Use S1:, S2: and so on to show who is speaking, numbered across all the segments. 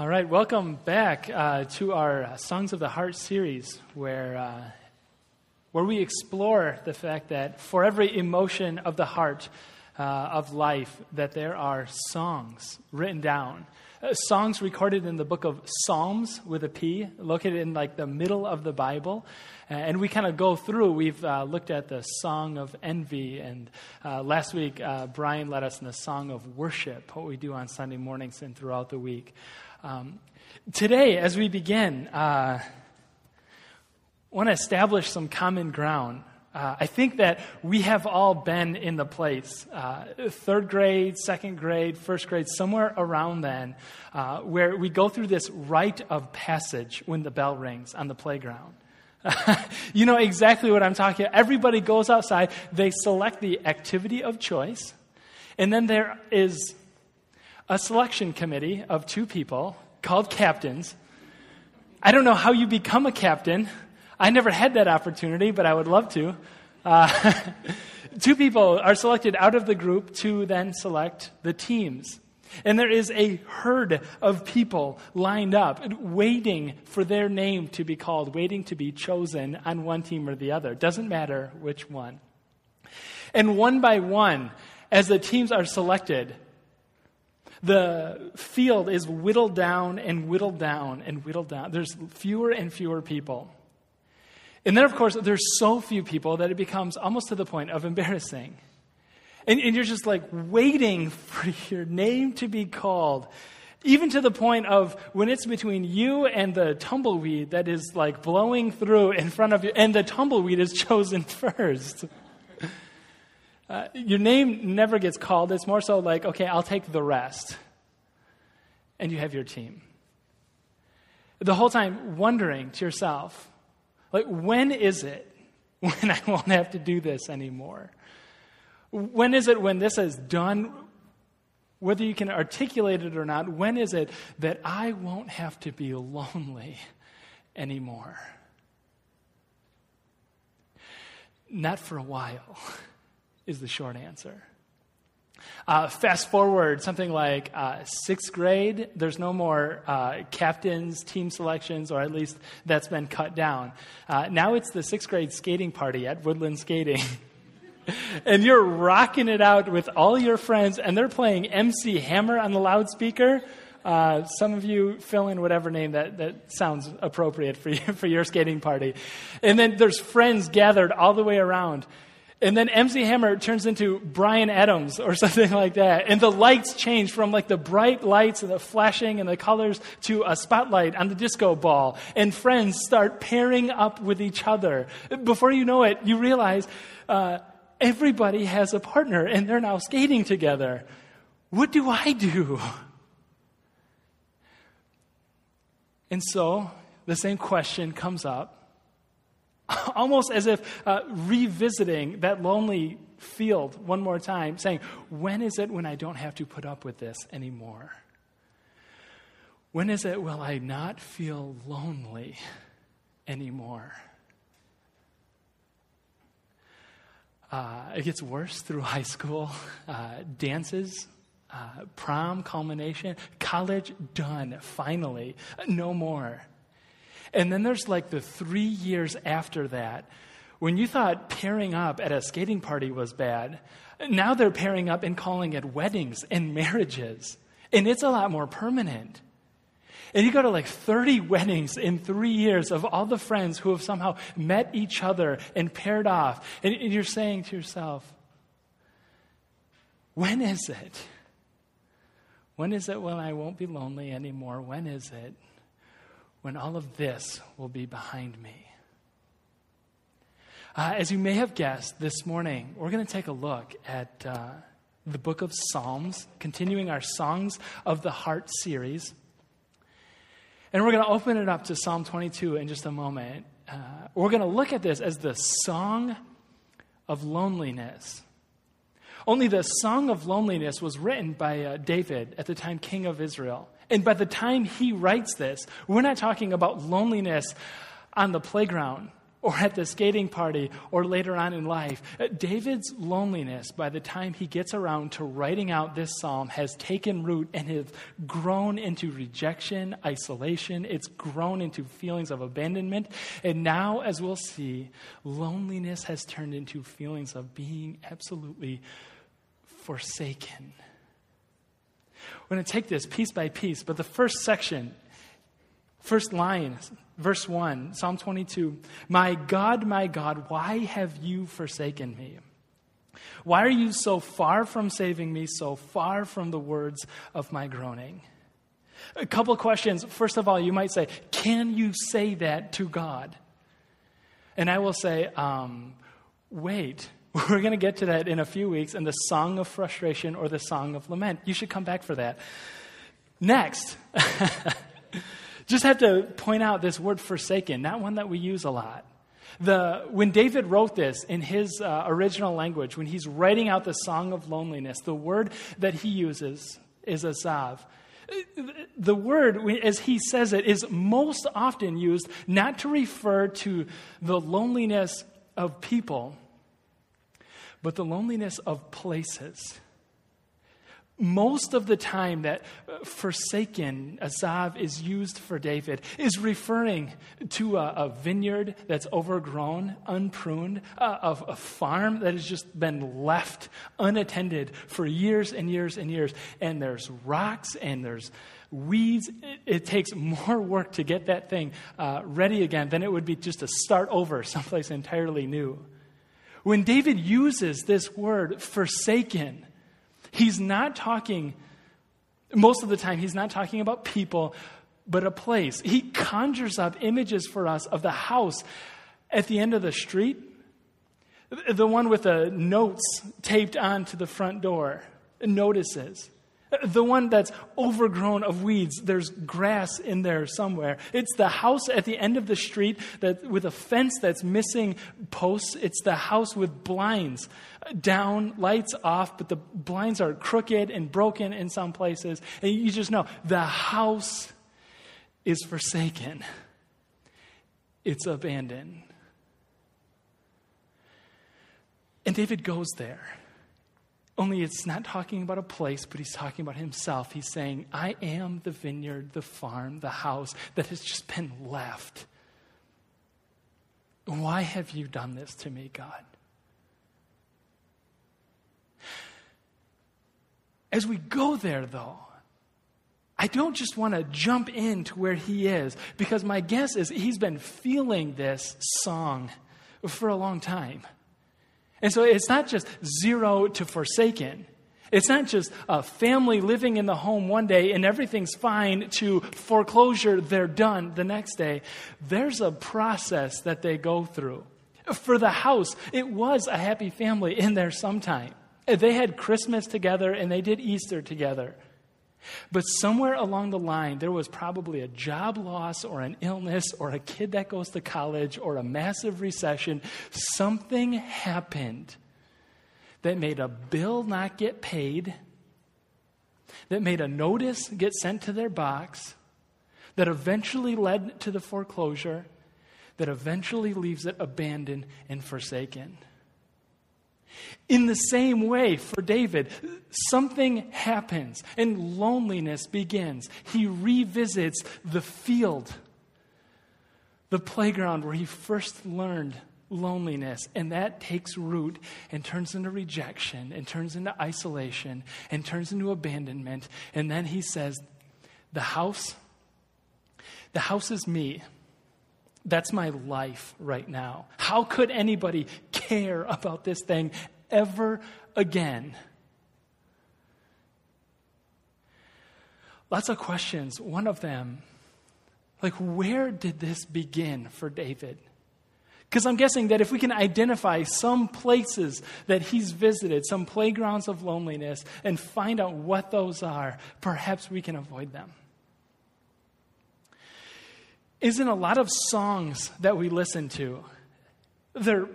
S1: All right, welcome back uh, to our Songs of the Heart series, where, uh, where we explore the fact that for every emotion of the heart uh, of life, that there are songs written down. Uh, songs recorded in the book of Psalms with a P, located in like the middle of the Bible. Uh, and we kind of go through. We've uh, looked at the Song of Envy, and last week Brian led us in the Song of Worship, what we do on Sunday mornings and throughout the week. Um, today, as we begin, uh, I want to establish some common ground. Uh, I think that we have all been in the place, uh, third grade, second grade, first grade, somewhere around then, uh, where we go through this rite of passage when the bell rings on the playground. you know exactly what I'm talking about. Everybody goes outside, they select the activity of choice, and then there is a selection committee of two people called captains. I don't know how you become a captain. I never had that opportunity, but I would love to. Uh, two people are selected out of the group to then select the teams. And there is a herd of people lined up, waiting for their name to be called, waiting to be chosen on one team or the other. Doesn't matter which one. And one by one, as the teams are selected, the field is whittled down and whittled down and whittled down. There's fewer and fewer people. And then, of course, there's so few people that it becomes almost to the point of embarrassing. And, and, you're just like waiting for your name to be called, even to the point of when it's between you and the tumbleweed that is like blowing through in front of you, and the tumbleweed is chosen first. Uh, your name never gets called. It's more so like, okay, I'll take the rest. And you have your team. The whole time wondering to yourself, like, when is it when I won't have to do this anymore? When is it when this is done, whether you can articulate it or not, when is it that I won't have to be lonely anymore? Not for a while is the short answer. Uh, fast forward something like uh, sixth grade, there's no more uh, captains, team selections, or at least that's been cut down. Uh, now it's the sixth grade skating party at Woodland Skating. and you're rocking it out with all your friends, and they're playing MC Hammer on the loudspeaker. Uh, some of you fill in whatever name that, that sounds appropriate for you for your skating party. And then there's friends gathered all the way around. And then MC Hammer turns into Bryan Adams or something like that. And the lights change from like the bright lights and the flashing and the colors to a spotlight on the disco ball. And friends start pairing up with each other. Before you know it, you realize uh, everybody has a partner and they're now skating together. What do I do? And so the same question comes up almost as if uh, revisiting that lonely field one more time, saying, When is it when I don't have to put up with this anymore? When is it will I not feel lonely anymore? Uh, it gets worse through high school. Uh, dances, uh, prom, culmination, college, done, finally, no more. And then there's like the three years after that. When you thought pairing up at a skating party was bad, now they're pairing up and calling it weddings and marriages. And it's a lot more permanent. And you go to like 30 weddings in three years of all the friends who have somehow met each other and paired off. And you're saying to yourself, when is it? When is it when I won't be lonely anymore? When is it? When all of this will be behind me. Uh, as you may have guessed, this morning we're going to take a look at uh, the book of Psalms, continuing our Songs of the Heart series. And we're going to open it up to Psalm 22 in just a moment. Uh, we're going to look at this as the song of loneliness. Only the song of loneliness was written by uh, David at the time, king of Israel. And by the time he writes this, we're not talking about loneliness on the playground or at the skating party or later on in life. Uh, David's loneliness, by the time he gets around to writing out this psalm, has taken root and has grown into rejection, isolation. It's grown into feelings of abandonment. And now, as we'll see, loneliness has turned into feelings of being absolutely forsaken. We're going to take this piece by piece, but the first section, first line, verse 1, Psalm 22 My God, my God, why have you forsaken me? Why are you so far from saving me, so far from the words of my groaning? A couple questions. First of all, you might say, Can you say that to God? And I will say, um, Wait, we're going to get to that in a few weeks in the Song of Frustration or the Song of Lament. You should come back for that. Next. Just have to point out this word forsaken, not one that we use a lot. The, when David wrote this in his uh, original language, when he's writing out the Song of Loneliness, the word that he uses is azav. The word, as he says it, is most often used not to refer to the loneliness of people, but the loneliness of places most of the time that uh, forsaken, Azav, is used for David is referring to a, a vineyard that's overgrown, unpruned, uh, of a farm that has just been left unattended for years and years and years. And there's rocks and there's weeds. It, it takes more work to get that thing uh, ready again than it would be just to start over someplace entirely new. When David uses this word, forsaken, He's not talking, most of the time, he's not talking about people, but a place. He conjures up images for us of the house at the end of the street, the one with the notes taped onto the front door, notices. The one that's overgrown of weeds, there's grass in there somewhere. It's the house at the end of the street that, with a fence that's missing posts. It's the house with blinds down, lights off, but the blinds are crooked and broken in some places. And you just know the house is forsaken, it's abandoned. And David goes there. Only it's not talking about a place, but he's talking about himself. He's saying, I am the vineyard, the farm, the house that has just been left. Why have you done this to me, God? As we go there, though, I don't just want to jump into where he is because my guess is he's been feeling this song for a long time. And so it's not just zero to forsaken. It's not just a family living in the home one day and everything's fine to foreclosure, they're done the next day. There's a process that they go through. For the house, it was a happy family in there sometime. They had Christmas together and they did Easter together. But somewhere along the line, there was probably a job loss or an illness or a kid that goes to college or a massive recession. Something happened that made a bill not get paid, that made a notice get sent to their box, that eventually led to the foreclosure, that eventually leaves it abandoned and forsaken. In the same way, for David, something happens and loneliness begins. He revisits the field, the playground where he first learned loneliness, and that takes root and turns into rejection and turns into isolation and turns into abandonment. And then he says, The house, the house is me. That's my life right now. How could anybody care about this thing ever again? Lots of questions. One of them, like, where did this begin for David? Because I'm guessing that if we can identify some places that he's visited, some playgrounds of loneliness, and find out what those are, perhaps we can avoid them is in a lot of songs that we listen to. They're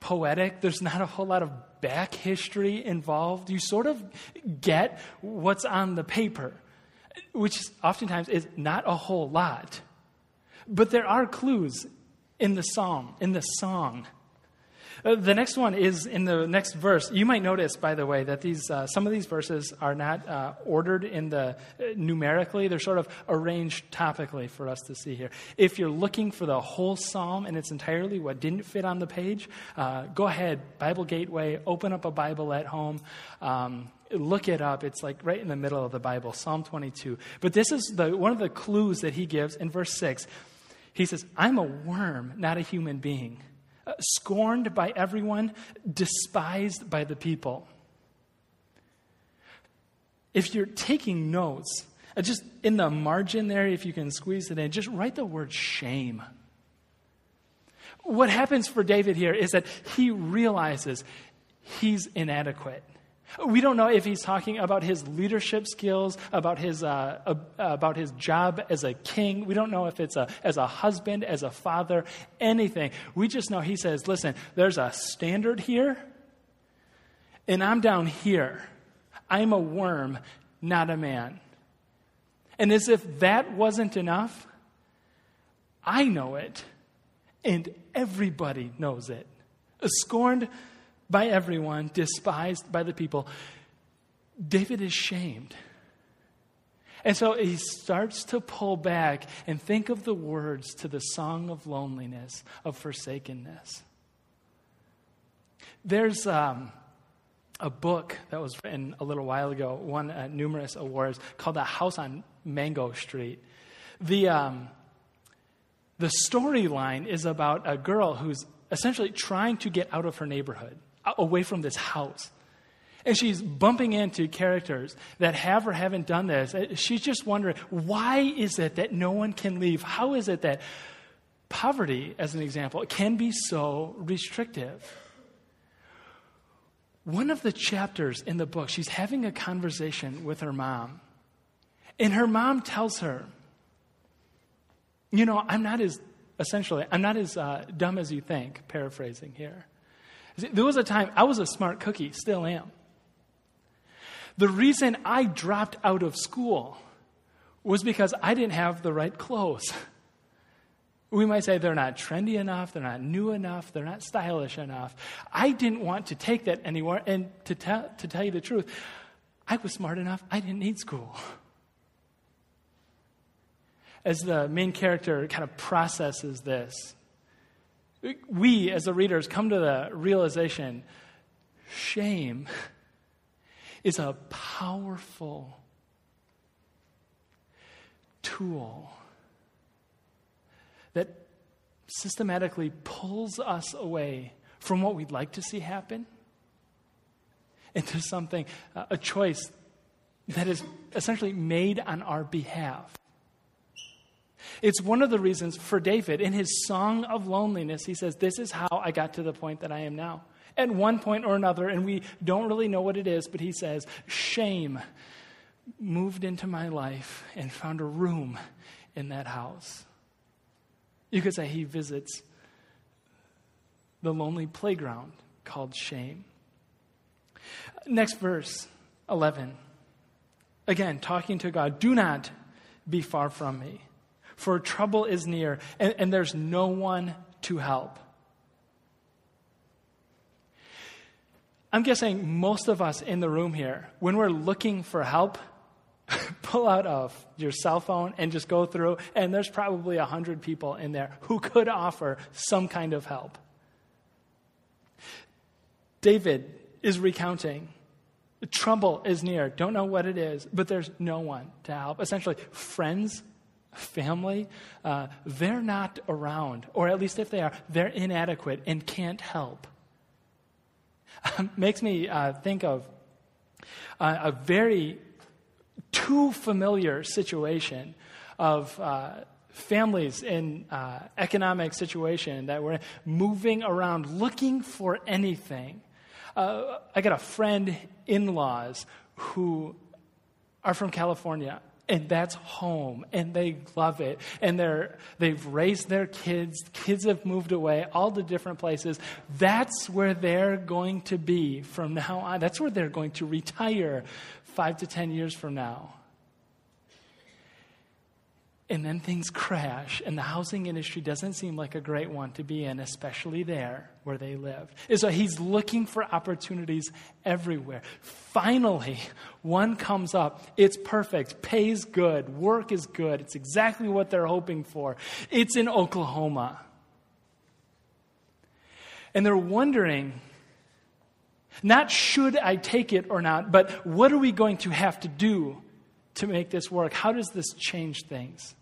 S1: poetic, there's not a whole lot of back history involved. You sort of get what's on the paper, which oftentimes is not a whole lot. But there are clues in the psalm, in the song. Uh, the next one is in the next verse. You might notice, by the way, that these uh, some of these verses are not uh, ordered in the uh, numerically; they're sort of arranged topically for us to see here. If you're looking for the whole psalm and it's entirely what didn't fit on the page, uh, go ahead, Bible Gateway, open up a Bible at home. Um, look it up. It's like right in the middle of the Bible, Psalm 22. But this is the, one of the clues that he gives in verse 6. He says, I'm a worm, not a human being scorned by everyone, despised by the people. If you're taking notes, uh, just in the margin there, if you can squeeze it in, just write the word shame. What happens for David here is that he realizes he's inadequate. We don't know if he's talking about his leadership skills, about his, uh, uh, about his job as a king. We don't know if it's a, as a husband, as a father, anything. We just know he says, listen, there's a standard here, and I'm down here. I'm a worm, not a man. And as if that wasn't enough, I know it, and everybody knows it. Scorned by everyone, despised by the people. David is shamed. And so he starts to pull back and think of the words to the song of loneliness, of forsakenness. There's um, a book that was written a little while ago, won uh, numerous awards, called The House on Mango Street. The, um, the storyline is about a girl who's essentially trying to get out of her neighborhood away from this house. And she's bumping into characters that have or haven't done this. Uh, she's just wondering why is it that no one can leave? How is it that poverty, as an example, can be so restrictive? One of the chapters in the book, she's having a conversation with her mom. And her mom tells her, You know, I'm not as, essentially, I'm not as uh, dumb as you think, paraphrasing here. There was a time I was a smart cookie, still am. The reason I dropped out of school was because I didn't have the right clothes. We might say they're not trendy enough, they're not new enough, they're not stylish enough. I didn't want to take that anymore. And to, tell, to tell you the truth, I was smart enough, I didn't need school. As the main character kind of processes this, we as the readers come to the realization shame is a powerful tool that systematically pulls us away from what we'd like to see happen into something, uh, a choice that is essentially made on our behalf. It's one of the reasons for David in his song of loneliness, he says, This is how I got to the point that I am now. At one point or another, and we don't really know what it is, but he says, Shame moved into my life and found a room in that house. You could say he visits the lonely playground called shame. Next verse, 11. Again, talking to God, do not be far from me for trouble is near, and, and there's no one to help. I'm guessing most of us in the room here, when we're looking for help, pull out of your cell phone and just go through, and there's probably a hundred people in there who could offer some kind of help. David is recounting. Trouble is near. Don't know what it is, but there's no one to help. Essentially, friends family, uh, they're not around, or at least if they are, they're inadequate and can't help. makes me uh, think of uh, a very too familiar situation of uh, families in uh, economic situation that were moving around looking for anything. Uh, I got a friend in laws who are from California and that's home and they love it. And they're they've raised their kids kids have moved away all the different places. That's where they're going to be from now on. That's where they're going to retire 5 to 10 years from now and then things crash, and the housing industry doesn't seem like a great one to be in, especially there where they live. And so he's looking for opportunities everywhere. Finally, one comes up. It's perfect, pays good, work is good. It's exactly what they're hoping for. It's in Oklahoma. And they're wondering, not should I take it or not, but what are we going to have to do to make this work? How does this change things?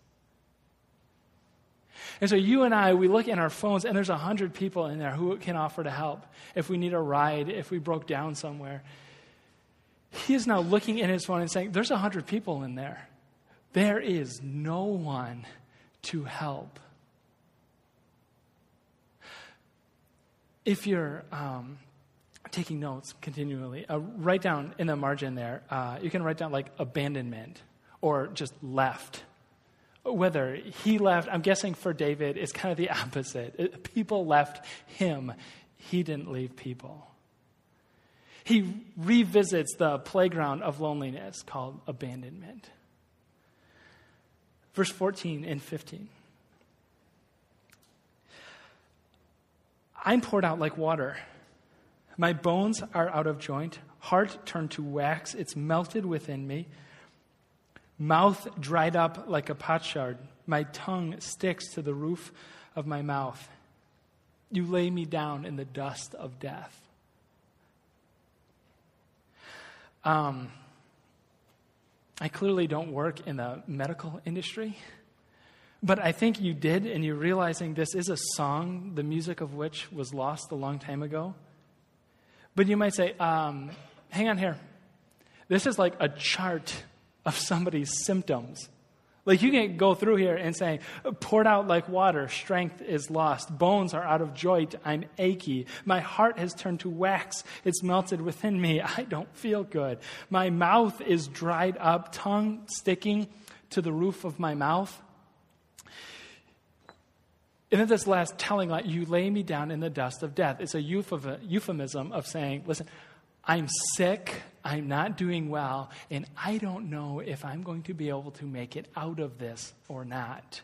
S1: And so you and I, we look in our phones, and there's a hundred people in there who can offer to help if we need a ride, if we broke down somewhere. He is now looking in his phone and saying, There's a hundred people in there. There is no one to help. If you're um, taking notes continually, uh, write down in the margin there, uh, you can write down like abandonment or just left whether he left, I'm guessing for David, it's kind of the opposite. People left him, he didn't leave people. He revisits the playground of loneliness called abandonment. Verse 14 and 15. I'm poured out like water. My bones are out of joint, heart turned to wax, it's melted within me mouth dried up like a potsherd. My tongue sticks to the roof of my mouth. You lay me down in the dust of death. Um, I clearly don't work in the medical industry, but I think you did, and you're realizing this is a song, the music of which was lost a long time ago. But you might say, um, hang on here. This is like a chart of somebody's symptoms. Like you can go through here and say, poured out like water, strength is lost, bones are out of joint, I'm achy, my heart has turned to wax, it's melted within me, I don't feel good. My mouth is dried up, tongue sticking to the roof of my mouth. And then this last telling line, you lay me down in the dust of death. It's a euphemism of saying, listen, I'm sick, I'm not doing well, and I don't know if I'm going to be able to make it out of this or not.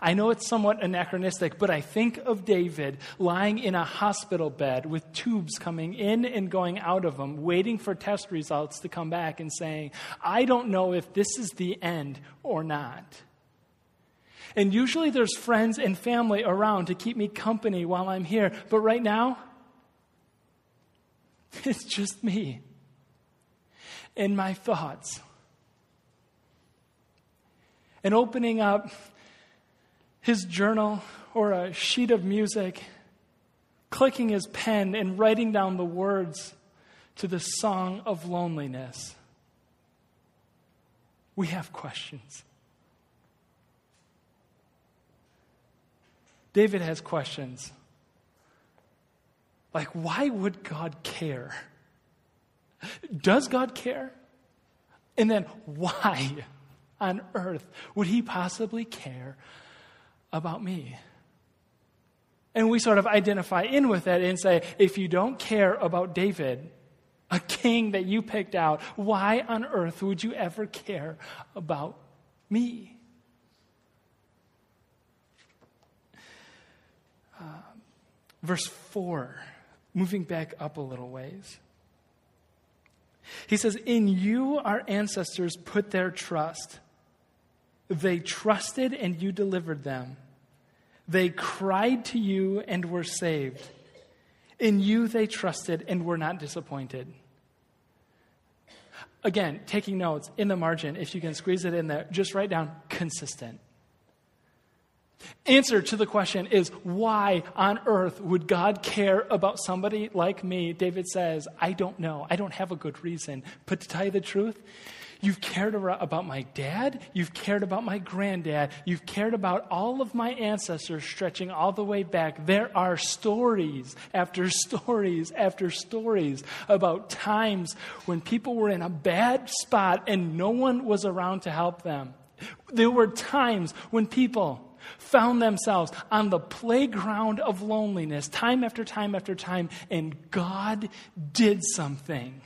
S1: I know it's somewhat anachronistic, but I think of David lying in a hospital bed with tubes coming in and going out of him, waiting for test results to come back and saying, I don't know if this is the end or not. And usually there's friends and family around to keep me company while I'm here, but right now, It's just me and my thoughts. And opening up his journal or a sheet of music, clicking his pen and writing down the words to the song of loneliness. We have questions. David has questions. Like, why would God care? Does God care? And then, why on earth would He possibly care about me? And we sort of identify in with that and say, if you don't care about David, a king that you picked out, why on earth would you ever care about me? Uh, verse 4 moving back up a little ways. He says, In you our ancestors put their trust. They trusted and you delivered them. They cried to you and were saved. In you they trusted and were not disappointed. Again, taking notes in the margin, if you can squeeze it in there, just write down consistent. Answer to the question is why on earth would God care about somebody like me? David says, I don't know. I don't have a good reason. But to tell you the truth, you've cared about my dad, you've cared about my granddad, you've cared about all of my ancestors stretching all the way back. There are stories after stories after stories about times when people were in a bad spot and no one was around to help them. There were times when people found themselves on the playground of loneliness time after time after time, and God did something.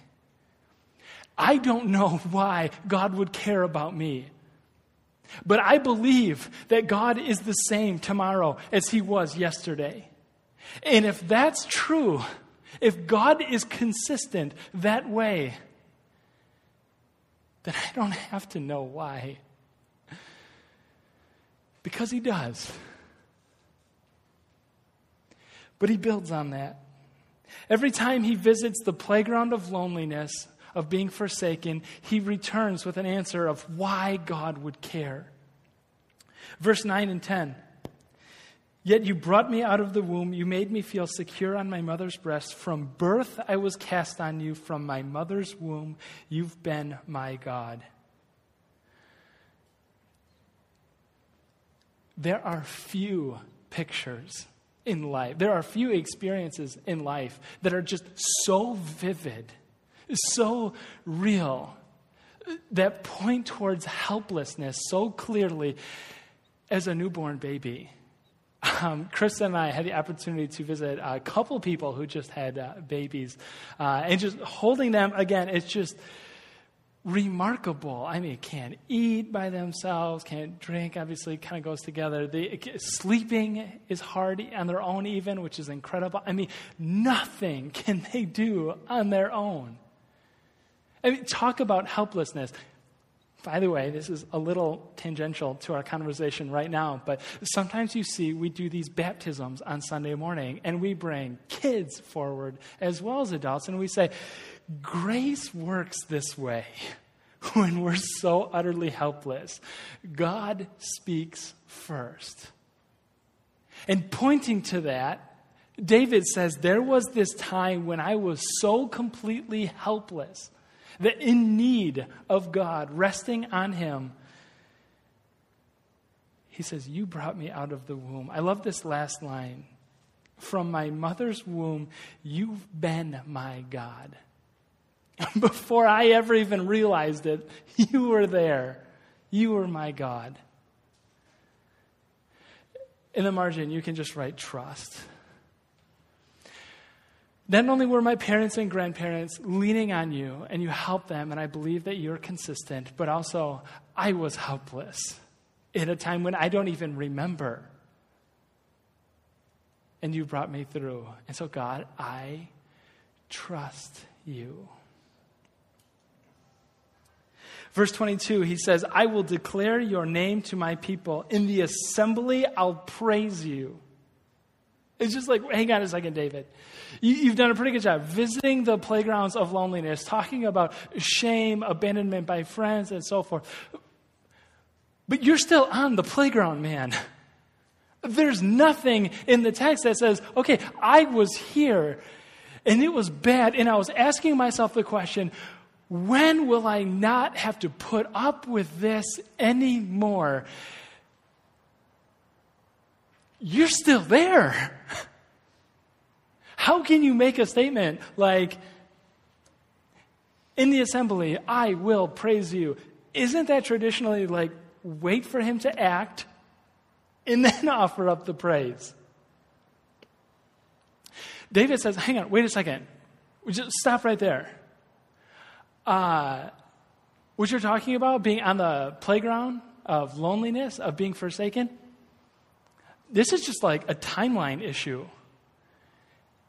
S1: I don't know why God would care about me, But I believe that God is the same tomorrow as he was yesterday. And if that's true, if God is consistent that way, then I don't have to know why. Because he does. But he builds on that. Every time he visits the playground of loneliness, of being forsaken, he returns with an answer of why God would care. Verse 9 and 10. Yet you brought me out of the womb. You made me feel secure on my mother's breast. From birth I was cast on you. From my mother's womb, you've been my God. There are few pictures in life, there are few experiences in life that are just so vivid, so real, that point towards helplessness so clearly as a newborn baby. Um, Krista and I had the opportunity to visit a couple people who just had uh, babies. Uh, and just holding them, again, it's just remarkable. I mean, can't eat by themselves, can't drink, obviously, kind of goes together. The, sleeping is hard on their own, even, which is incredible. I mean, nothing can they do on their own. I mean, talk about helplessness. By the way, this is a little tangential to our conversation right now, but sometimes you see we do these baptisms on Sunday morning and we bring kids forward as well as adults and we say, Grace works this way when we're so utterly helpless. God speaks first. And pointing to that, David says, There was this time when I was so completely helpless that in need of God, resting on Him, he says, You brought me out of the womb. I love this last line. From my mother's womb, you've been my God. Before I ever even realized it, you were there. You were my God. In the margin, you can just write trust. Not only were my parents and grandparents leaning on you and you helped them, and I believe that you're consistent, but also I was helpless in a time when I don't even remember. And you brought me through. And so, God, I trust you. Verse 22, he says, I will declare your name to my people. In the assembly, I'll praise you. It's just like, hang on a second, David. You, have done a pretty good job visiting the playgrounds of loneliness, talking about shame, abandonment by friends, and so forth. But you're still on the playground, man. There's nothing in the text that says, okay, I was here and it was bad, and I was asking myself the question, when will I not have to put up with this anymore? You're still there. How can you make a statement like, in the assembly, I will praise you? Isn't that traditionally like, wait for him to act and then offer up the praise? David says, hang on, wait a second. Just stop right there. Uh, what you're talking about, being on the playground of loneliness, of being forsaken, this is just like a timeline issue.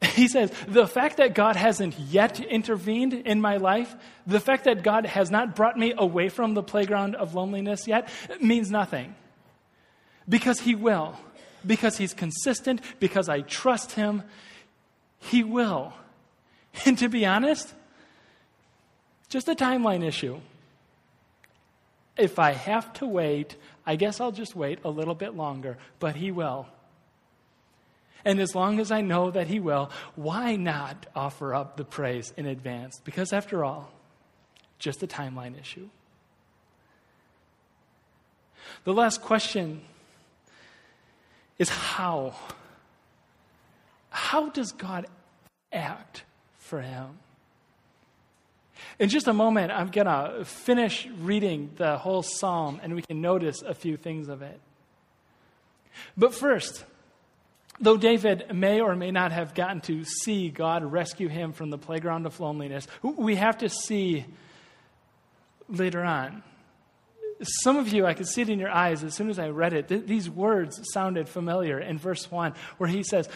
S1: He says, the fact that God hasn't yet intervened in my life, the fact that God has not brought me away from the playground of loneliness yet, means nothing. Because He will. Because He's consistent, because I trust Him, He will. And to be honest, just a timeline issue. If I have to wait, I guess I'll just wait a little bit longer, but He will. And as long as I know that He will, why not offer up the praise in advance? Because after all, just a timeline issue. The last question is how? How does God act for him? In just a moment, I'm going to finish reading the whole psalm and we can notice a few things of it. But first, Though David may or may not have gotten to see God rescue him from the playground of loneliness, we have to see later on some of you, I could see it in your eyes as soon as I read it. Th- these words sounded familiar in verse 1, where he says,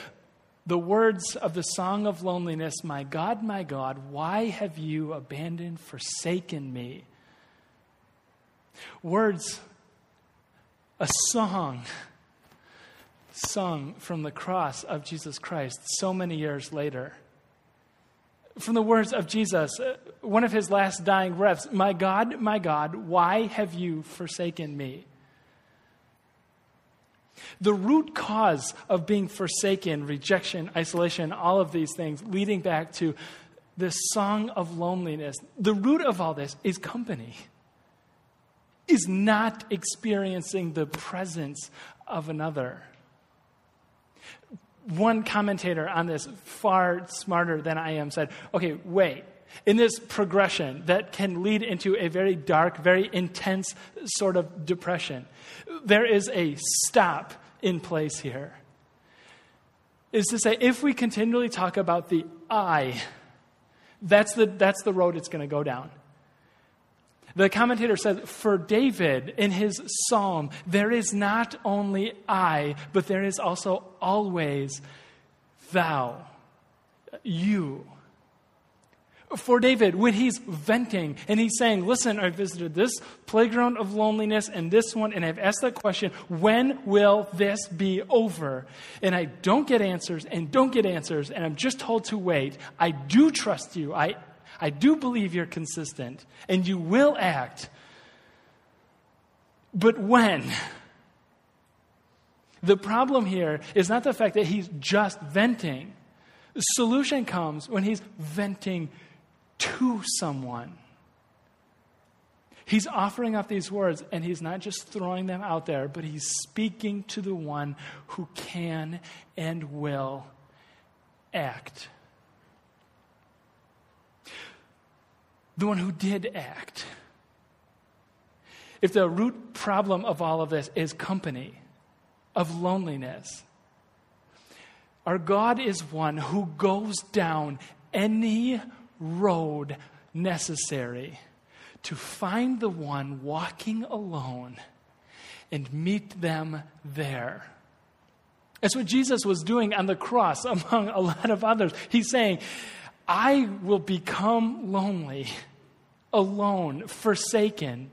S1: The words of the song of loneliness, My God, my God, why have you abandoned, forsaken me? Words, a song sung from the cross of Jesus Christ so many years later. From the words of Jesus, one of his last dying breaths My God, my God, why have you forsaken me? The root cause of being forsaken, rejection, isolation, all of these things, leading back to this song of loneliness, the root of all this is company, is not experiencing the presence of another one commentator on this, far smarter than I am, said, okay, wait. In this progression that can lead into a very dark, very intense sort of depression, there is a stop in place here. Is to say, if we continually talk about the I, that's the, that's the road it's going to go down. The commentator said, For David, in his psalm, there is not only I, but there is also always thou, you. For David, when he's venting and he's saying, Listen, I visited this playground of loneliness and this one, and I've asked that question, when will this be over? And I don't get answers and don't get answers, and I'm just told to wait. I do trust you. I I do believe you're consistent and you will act. But when? The problem here is not the fact that he's just venting. The solution comes when he's venting to someone. He's offering up these words, and he's not just throwing them out there, but he's speaking to the one who can and will act. the one who did act. If the root problem of all of this is company, of loneliness, our God is one who goes down any road necessary to find the one walking alone and meet them there. That's what Jesus was doing on the cross, among a lot of others. He's saying, I will become lonely alone, forsaken,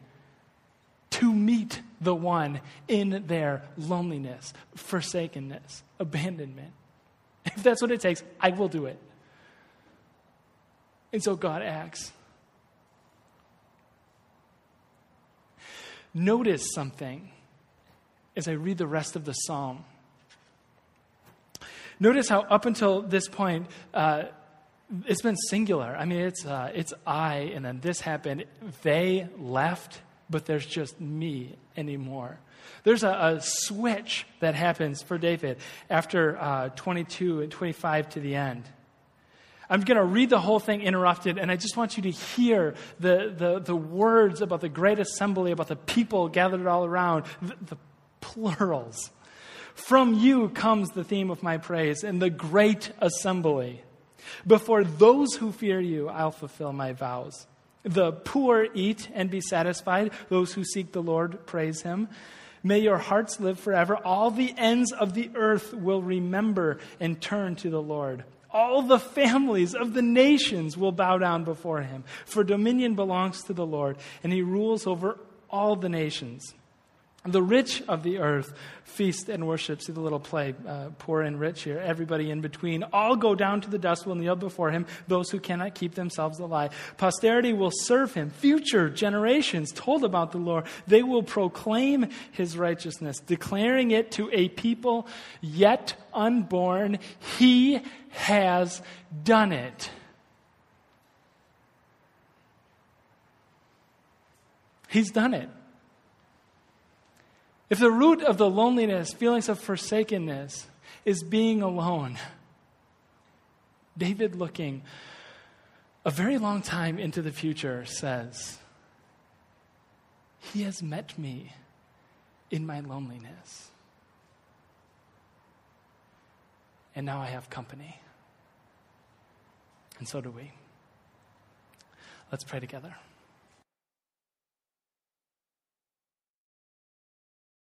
S1: to meet the one in their loneliness, forsakenness, abandonment. If that's what it takes, I will do it. And so God acts. Notice something as I read the rest of the psalm. Notice how, up until this point, uh, it's been singular. I mean, it's, uh, it's I, and then this happened. They left, but there's just me anymore. There's a, a switch that happens for David after uh, 22 and 25 to the end. I'm going to read the whole thing interrupted, and I just want you to hear the, the, the words about the great assembly, about the people gathered all around, the, the plurals. From you comes the theme of my praise, and the great assembly. Before those who fear you, I'll fulfill my vows. The poor eat and be satisfied. Those who seek the Lord praise him. May your hearts live forever. All the ends of the earth will remember and turn to the Lord. All the families of the nations will bow down before him. For dominion belongs to the Lord, and he rules over all the nations. The rich of the earth feast and worship. See the little play, uh, poor and rich here. Everybody in between. All go down to the dust, will kneel before him, those who cannot keep themselves alive. Posterity will serve him. Future generations told about the Lord. They will proclaim his righteousness, declaring it to a people yet unborn. He has done it. He's done it. If the root of the loneliness, feelings of forsakenness, is being alone, David, looking a very long time into the future, says, He has met me in my loneliness. And now I have company. And so do we. Let's pray together.